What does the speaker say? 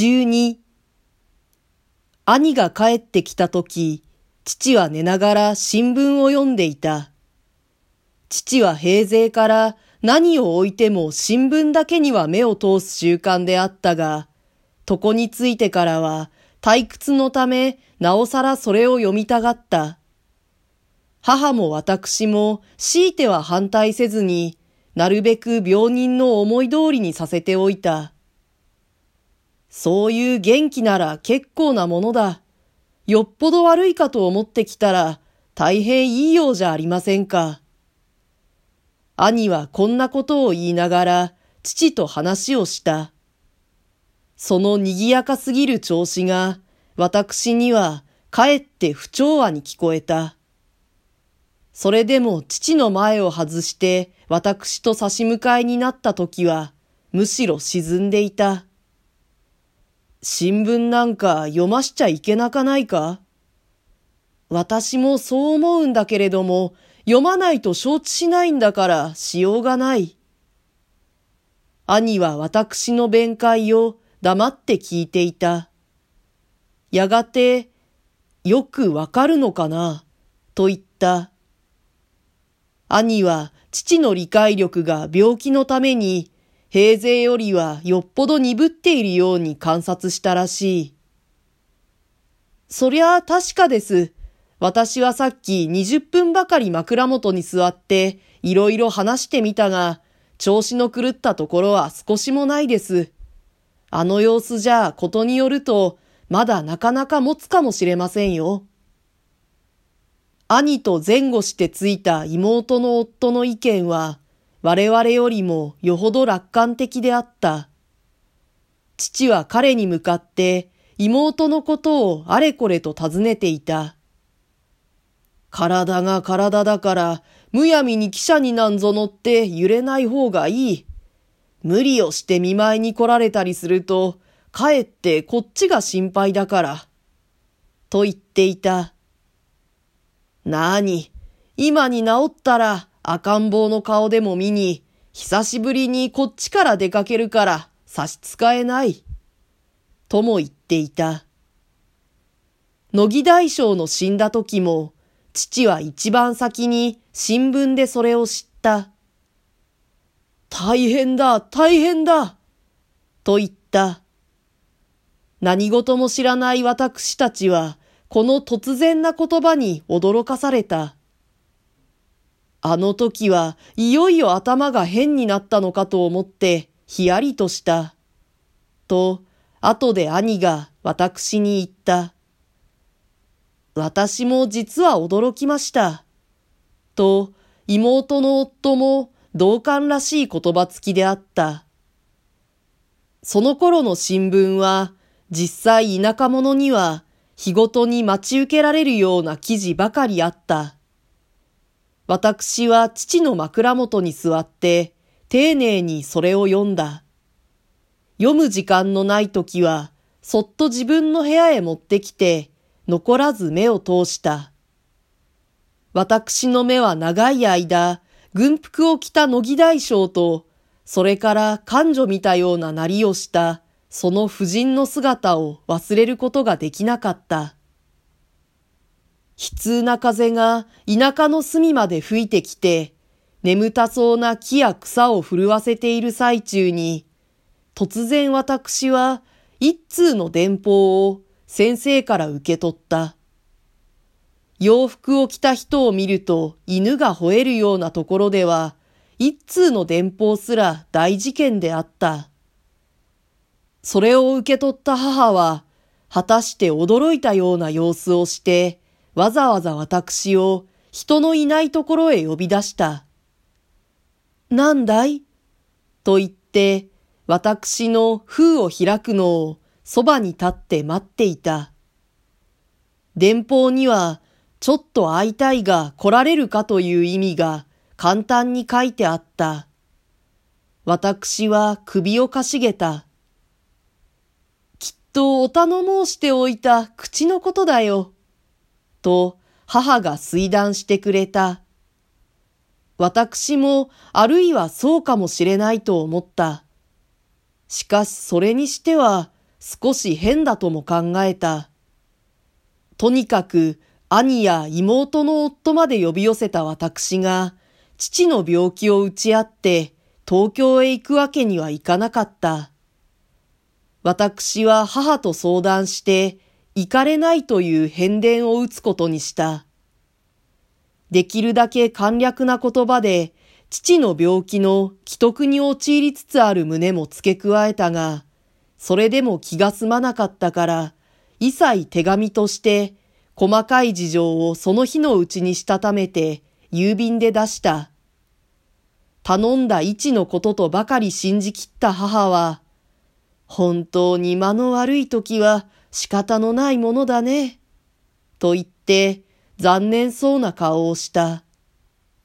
12兄が帰ってきたとき、父は寝ながら新聞を読んでいた。父は平勢から何を置いても新聞だけには目を通す習慣であったが、床についてからは退屈のためなおさらそれを読みたがった。母も私も強いては反対せずに、なるべく病人の思い通りにさせておいた。そういう元気なら結構なものだ。よっぽど悪いかと思ってきたら大変いいようじゃありませんか。兄はこんなことを言いながら父と話をした。その賑やかすぎる調子が私にはかえって不調和に聞こえた。それでも父の前を外して私と差し向かいになった時はむしろ沈んでいた。新聞なんか読ましちゃいけなかないか？私もそう思うんだけれども、読まないと承知しないんだからしようがない。兄は私の弁解を黙って聞いていた。やがて、よくわかるのかな？と言った。兄は父の理解力が病気のために平勢よりはよっぽど鈍っているように観察したらしい。そりゃあ確かです。私はさっき20分ばかり枕元に座っていろいろ話してみたが、調子の狂ったところは少しもないです。あの様子じゃことによると、まだなかなか持つかもしれませんよ。兄と前後してついた妹の夫の意見は、我々よりもよほど楽観的であった。父は彼に向かって妹のことをあれこれと尋ねていた。体が体だから、むやみに汽車になんぞ乗って揺れない方がいい。無理をして見舞いに来られたりすると、かえってこっちが心配だから。と言っていた。なに、今に治ったら赤ん坊の顔でも見に、久しぶりにこっちから出かけるから差し支えない。とも言っていた。乃木大将の死んだ時も、父は一番先に新聞でそれを知った。大変だ、大変だと言った。何事も知らない私たちは、この突然な言葉に驚かされた。あの時はいよいよ頭が変になったのかと思ってひやりとした。と、後で兄が私に言った。私も実は驚きました。と、妹の夫も同感らしい言葉付きであった。その頃の新聞は、実際田舎者には日ごとに待ち受けられるような記事ばかりあった。私は父の枕元に座って、丁寧にそれを読んだ。読む時間のない時は、そっと自分の部屋へ持ってきて、残らず目を通した。私の目は長い間、軍服を着た乃木大将と、それから感女見たようななりをした、その婦人の姿を忘れることができなかった。悲痛な風が田舎の隅まで吹いてきて、眠たそうな木や草を震わせている最中に、突然私は一通の電報を先生から受け取った。洋服を着た人を見ると犬が吠えるようなところでは、一通の電報すら大事件であった。それを受け取った母は、果たして驚いたような様子をして、わざわざ私を人のいないところへ呼び出した。なんだい？と言って、私の封を開くのをそばに立って待っていた。電報には、ちょっと会いたいが来られるかという意味が簡単に書いてあった。私は首をかしげた。きっとお頼申しておいた口のことだよ。と母が推断してくれた。私もあるいはそうかもしれないと思った。しかしそれにしては少し変だとも考えた。とにかく兄や妹の夫まで呼び寄せた私が、父の病気を打ち合って東京へ行くわけにはいかなかった。私は母と相談して、行かれないという変電を打つことにした。できるだけ簡略な言葉で、父の病気の既得に陥りつつある旨も付け加えたが、それでも気が済まなかったから、一切手紙として、細かい事情をその日のうちにしたためて、郵便で出した。頼んだ位置のこととばかり信じきった母は、本当に間の悪い時は仕方のないものだね。と言って残念そうな顔をした。